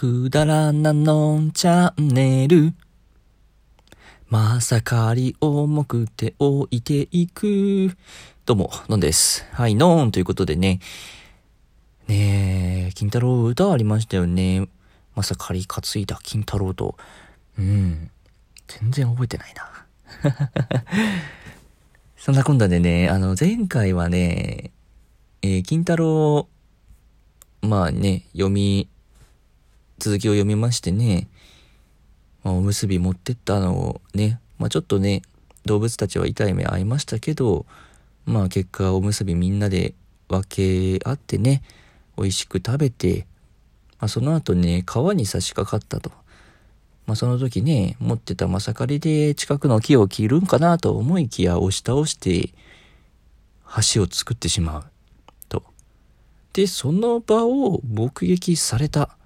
くだらなのんチャンネル。まさかり重くて置いていく。どうも、のんです。はい、のんということでね。ねえ、金太郎歌ありましたよね。まさかり担いだ金太郎と。うん。全然覚えてないな。そんなこんなでね、あの、前回はね、えー、金太郎、まあね、読み続きを読みましてね、まあ、おむすび持ってったのをね、まあ、ちょっとね、動物たちは痛い目合いましたけど、まあ結果おむすびみんなで分け合ってね、美味しく食べて、まあ、その後ね、川に差し掛かったと。まあ、その時ね、持ってたまさかりで近くの木を切るんかなと思いきや押し倒して橋を作ってしまう。と。で、その場を目撃された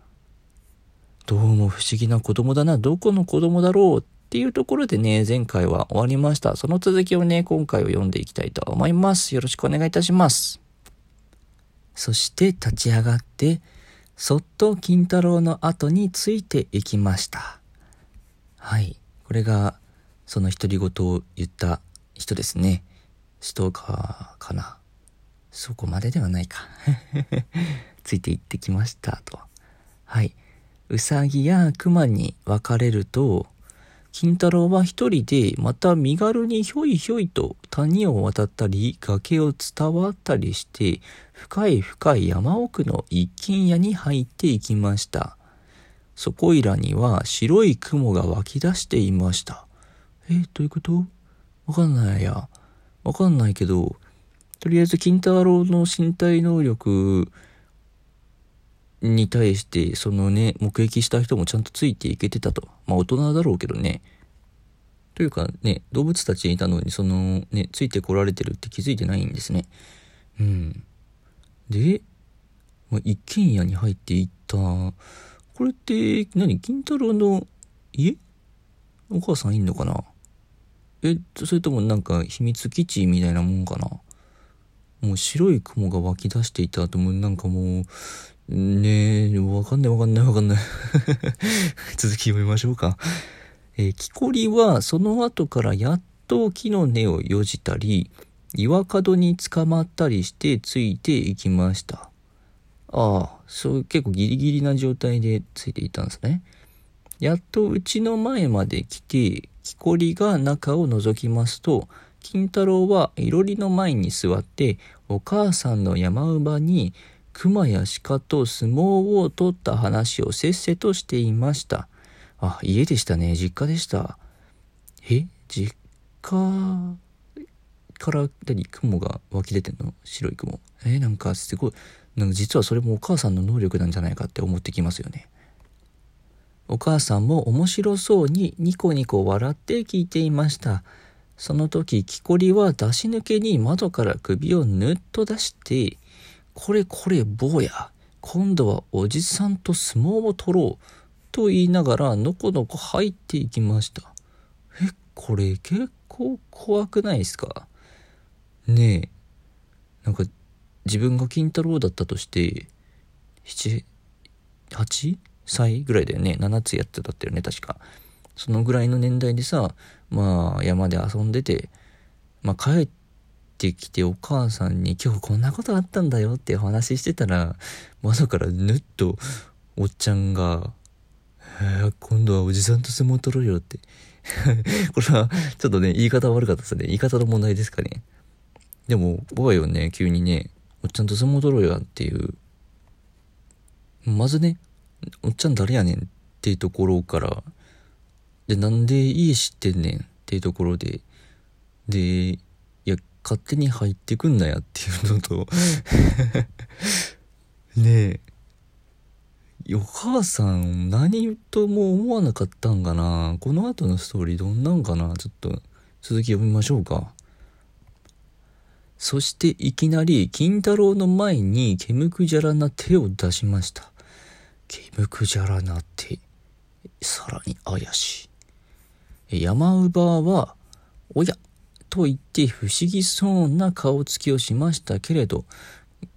どうも不思議な子供だな、どこの子供だろうっていうところでね、前回は終わりました。その続きをね、今回は読んでいきたいと思います。よろしくお願いいたします。そして立ち上がって、そっと金太郎の後についていきました。はい。これが、その独り言を言った人ですね。ストーカーかな。そこまでではないか。ついていってきましたと。はい。うさぎや熊に分かれると、金太郎は一人でまた身軽にひょいひょいと谷を渡ったり崖を伝わったりして深い深い山奥の一軒家に入っていきました。そこいらには白い雲が湧き出していました。え、どういうこと？わかんないや。わかんないけど、とりあえず金太郎の身体能力に対して、そのね、目撃した人もちゃんとついていけてたと。まあ大人だろうけどね。というかね、動物たちにいたのに、そのね、ついてこられてるって気づいてないんですね。うん。で、まあ、一軒家に入っていった。これって、何金太郎の家？お母さんいんのかな？え、それともなんか秘密基地みたいなもんかな？もう白い雲が湧き出していた後もなんかもう、ねえ、わかんないわかんないわかんない 続き読みましょうか。えー、木こりはその後からやっと木の根をよじたり、岩角に捕まったりしてついていきました。ああ、そう結構ギリギリな状態でついていたんですね。やっとうちの前まで来て、木こりが中を覗きますと、金太郎はいろりの前に座って、お母さんの山馬に熊や鹿と相撲を取った話をせっせとしていました。あ、家でしたね。実家でした。え？実家から何？雲が湧き出てんの？白い雲。えなんかすごい。なんか実はそれもお母さんの能力なんじゃないかって思ってきますよね。お母さんも面白そうにニコニコ笑って聞いていました。その時、木こりは出し抜けに窓から首をぬっと出して、これこれ坊や、今度はおじさんと相撲を取ろう。と言いながらのこのこ入っていきました。え、これ結構怖くないですか？ねえ。なんか自分が金太郎だったとして、7、8歳ぐらいだよね。7つやってたってよね、確か。そのぐらいの年代でさ、まあ山で遊んでて、まあ帰ってってきてお母さんに今日こんなことあったんだよってお話ししてたら、窓からぬっとおっちゃんが、えー、今度はおじさんと相撲取ろうよって。これはちょっとね、言い方悪かったですね。言い方の問題ですかね。でも、怖いよね、急にね、おっちゃんと相撲取ろうよっていう。まずね、おっちゃん誰やねんっていうところから、で、なんで家知ってんねんっていうところで、で、勝手に入ってくんなやっていうのと ねえ、お母さん何とも思わなかったんかなこの後のストーリーどんなんかなちょっと続き読みましょうか。そしていきなり金太郎の前にケムクジャラな手を出しました。ケムクジャラな手。さらに怪しい。山姥は、おや、と言って不思議そうな顔つきをしましたけれど、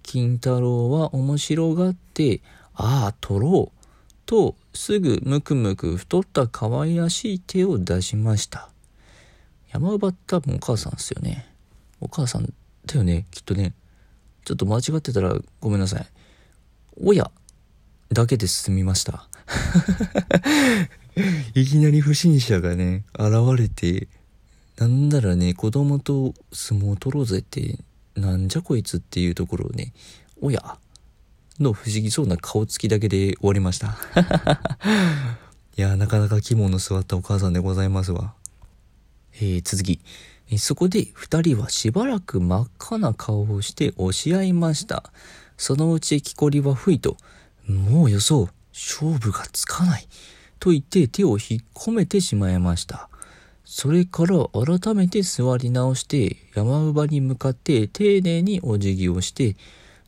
金太郎は面白がって、ああ、取ろう、と、すぐむくむく太った可愛らしい手を出しました。山奪多分お母さんですよね。お母さんだよね、きっとね。ちょっと間違ってたらごめんなさい。おや、だけで済みました。いきなり不審者がね、現れて、なんだらね、子供と相撲取ろうぜって、なんじゃこいつっていうところをね、おや、の不思議そうな顔つきだけで終わりました。いやなかなか肝の座ったお母さんでございますわ。えー、続き。そこで二人はしばらく真っ赤な顔をして押し合いました。そのうち木こりは吹いと、もうよそう、勝負がつかない。と言って手を引っ込めてしまいました。それから改めて座り直して山姥に向かって丁寧にお辞儀をして、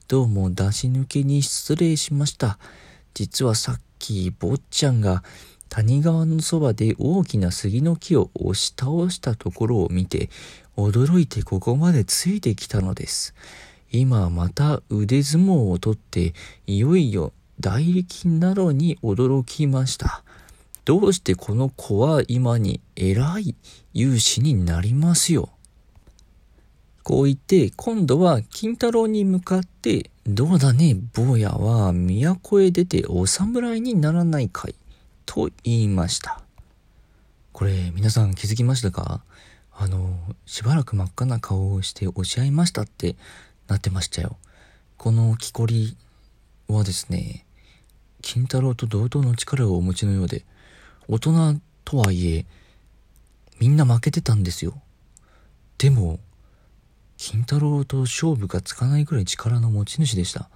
どうも出し抜けに失礼しました。実はさっき坊ちゃんが谷川のそばで大きな杉の木を押し倒したところを見て、驚いてここまでついてきたのです。今また腕相撲を取って、いよいよ大力なのに驚きました。どうしてこの子は今に偉い勇士になりますよ？こう言って、今度は金太郎に向かって、どうだね、坊やは都へ出てお侍にならないかいと言いました。これ、皆さん気づきましたか？あの、しばらく真っ赤な顔をして押し合いましたってなってましたよ。この木こりはですね、金太郎と同等の力をお持ちのようで、大人とはいえ、みんな負けてたんですよ。でも、金太郎と勝負がつかないくらい力の持ち主でした。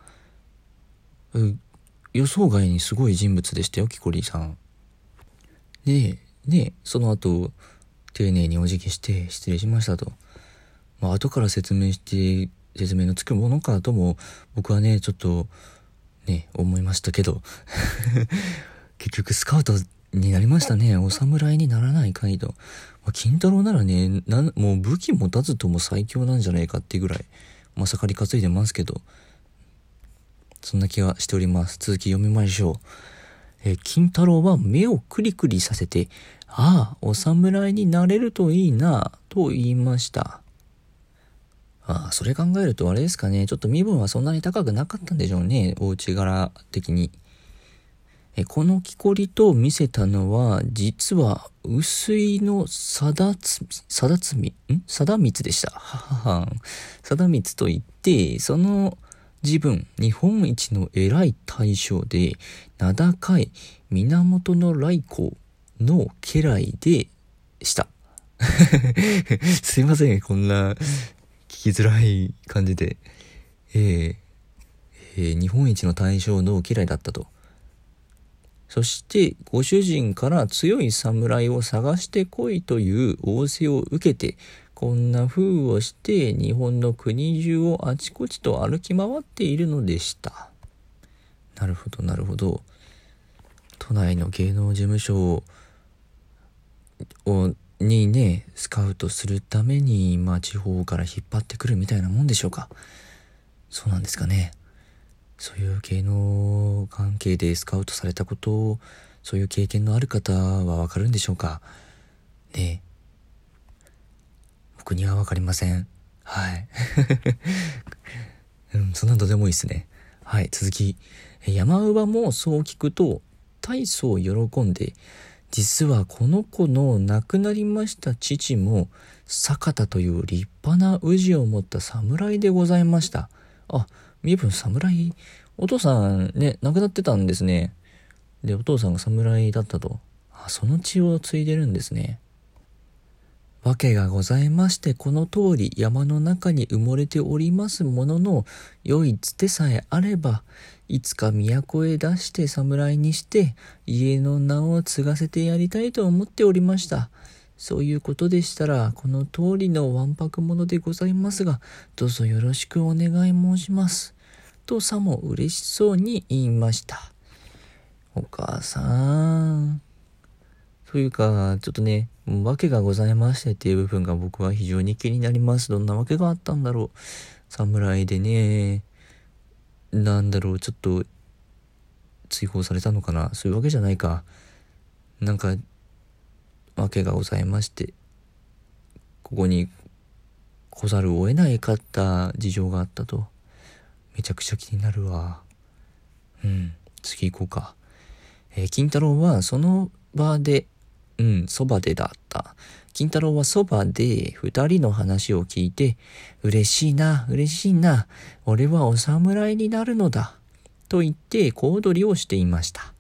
予想外にすごい人物でしたよ、キコリさん。で、ね、その後、丁寧にお辞儀して失礼しましたと。まあ、後から説明して、説明のつくものかとも、僕はね、ちょっと、ね、思いましたけど。結局スカウトになりましたね。お侍にならないカイド。まあ、金太郎ならね、もう武器持たずとも最強なんじゃないかってぐらい、まさかり担いでますけど、そんな気がしております。続き読みましょう。え金太郎は目をクリクリさせて、ああ、お侍になれるといいな、と言いました。ああ、それ考えるとあれですかね。ちょっと身分はそんなに高くなかったんでしょうね。お家柄的に。この木こりと見せたのは、実は、薄いの貞つ、貞つみ、ん？貞光でした。はははん。貞光と言って、その自分、日本一の偉い大将で、名高い源の来光の家来でした。すいません、こんな聞きづらい感じで。えー、えー、日本一の大将の家来だったと。そしてご主人から強い侍を探してこいという仰せを受けて、こんな風をして日本の国中をあちこちと歩き回っているのでした。なるほど、なるほど。都内の芸能事務所をにね、スカウトするために、まあ地方から引っ張ってくるみたいなもんでしょうか。そうなんですかね。そういう芸能関係でスカウトされたことを、そういう経験のある方はわかるんでしょうか？ね僕にはわかりません。はい。うん、そんなどうでもいいですね。はい、続き。山姥もそう聞くと、大層喜んで、実はこの子の亡くなりました父も、坂田という立派な氏を持った侍でございました。あ、身分侍、お父さんね、亡くなってたんですね。で、お父さんが侍だったと。あ、その血を継いでるんですね。わけがございまして、この通り山の中に埋もれておりますものの、良いつてさえあれば、いつか都へ出して侍にして、家の名を継がせてやりたいと思っておりました。そういうことでしたら、この通りのわんぱく者でございますが、どうぞよろしくお願い申します。とさも嬉しそうに言いました。お母さん。というか、ちょっとね、わけがございましてっていう部分が僕は非常に気になります。どんなわけがあったんだろう。侍でね、なんだろう、ちょっと、追放されたのかなそういうわけじゃないか。なんか、わけがございまして、ここに来ざるを得ないかった事情があったと。めちゃくちゃ気になるわ。うん、次行こうか。えー、金太郎はその場で、うん、そばでだった。金太郎はそばで二人の話を聞いて、嬉しいな、嬉しいな、俺はお侍になるのだ。と言って小躍りをしていました。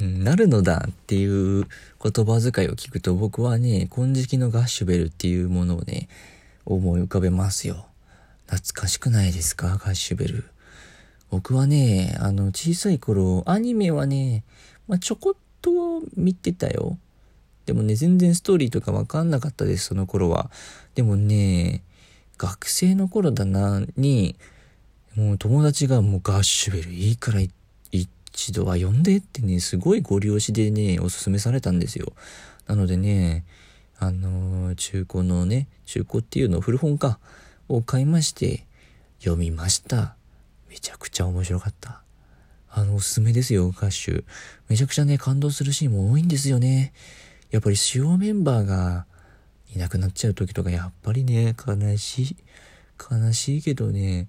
なるのだっていう言葉遣いを聞くと僕はね、金色のガッシュベルっていうものをね、思い浮かべますよ。懐かしくないですかガッシュベル。僕はね、あの、小さい頃、アニメはね、まあ、ちょこっと見てたよ。でもね、全然ストーリーとかわかんなかったです、その頃は。でもね、学生の頃だな、に、もう友達がもうガッシュベルいいから行って一度は読んでってね、すごいご利用しでね、おすすめされたんですよ。なのでね、あのー、中古のね、中古っていうのを古本か、を買いまして、読みました。めちゃくちゃ面白かった。あの、おすすめですよ、歌手。めちゃくちゃね、感動するシーンも多いんですよね。やっぱり主要メンバーがいなくなっちゃう時とか、やっぱりね、悲しい。悲しいけどね、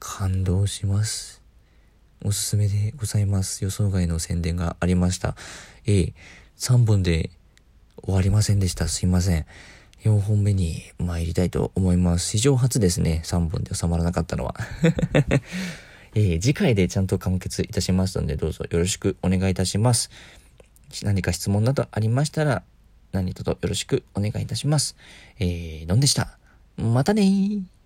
感動します。おすすめでございます。予想外の宣伝がありました。えー、3本で終わりませんでした。すいません。4本目に参りたいと思います。史上初ですね。3本で収まらなかったのは。えー、次回でちゃんと完結いたしますので、どうぞよろしくお願いいたします。何か質問などありましたら、何卒よろしくお願いいたします。えー、のんでした。またねー。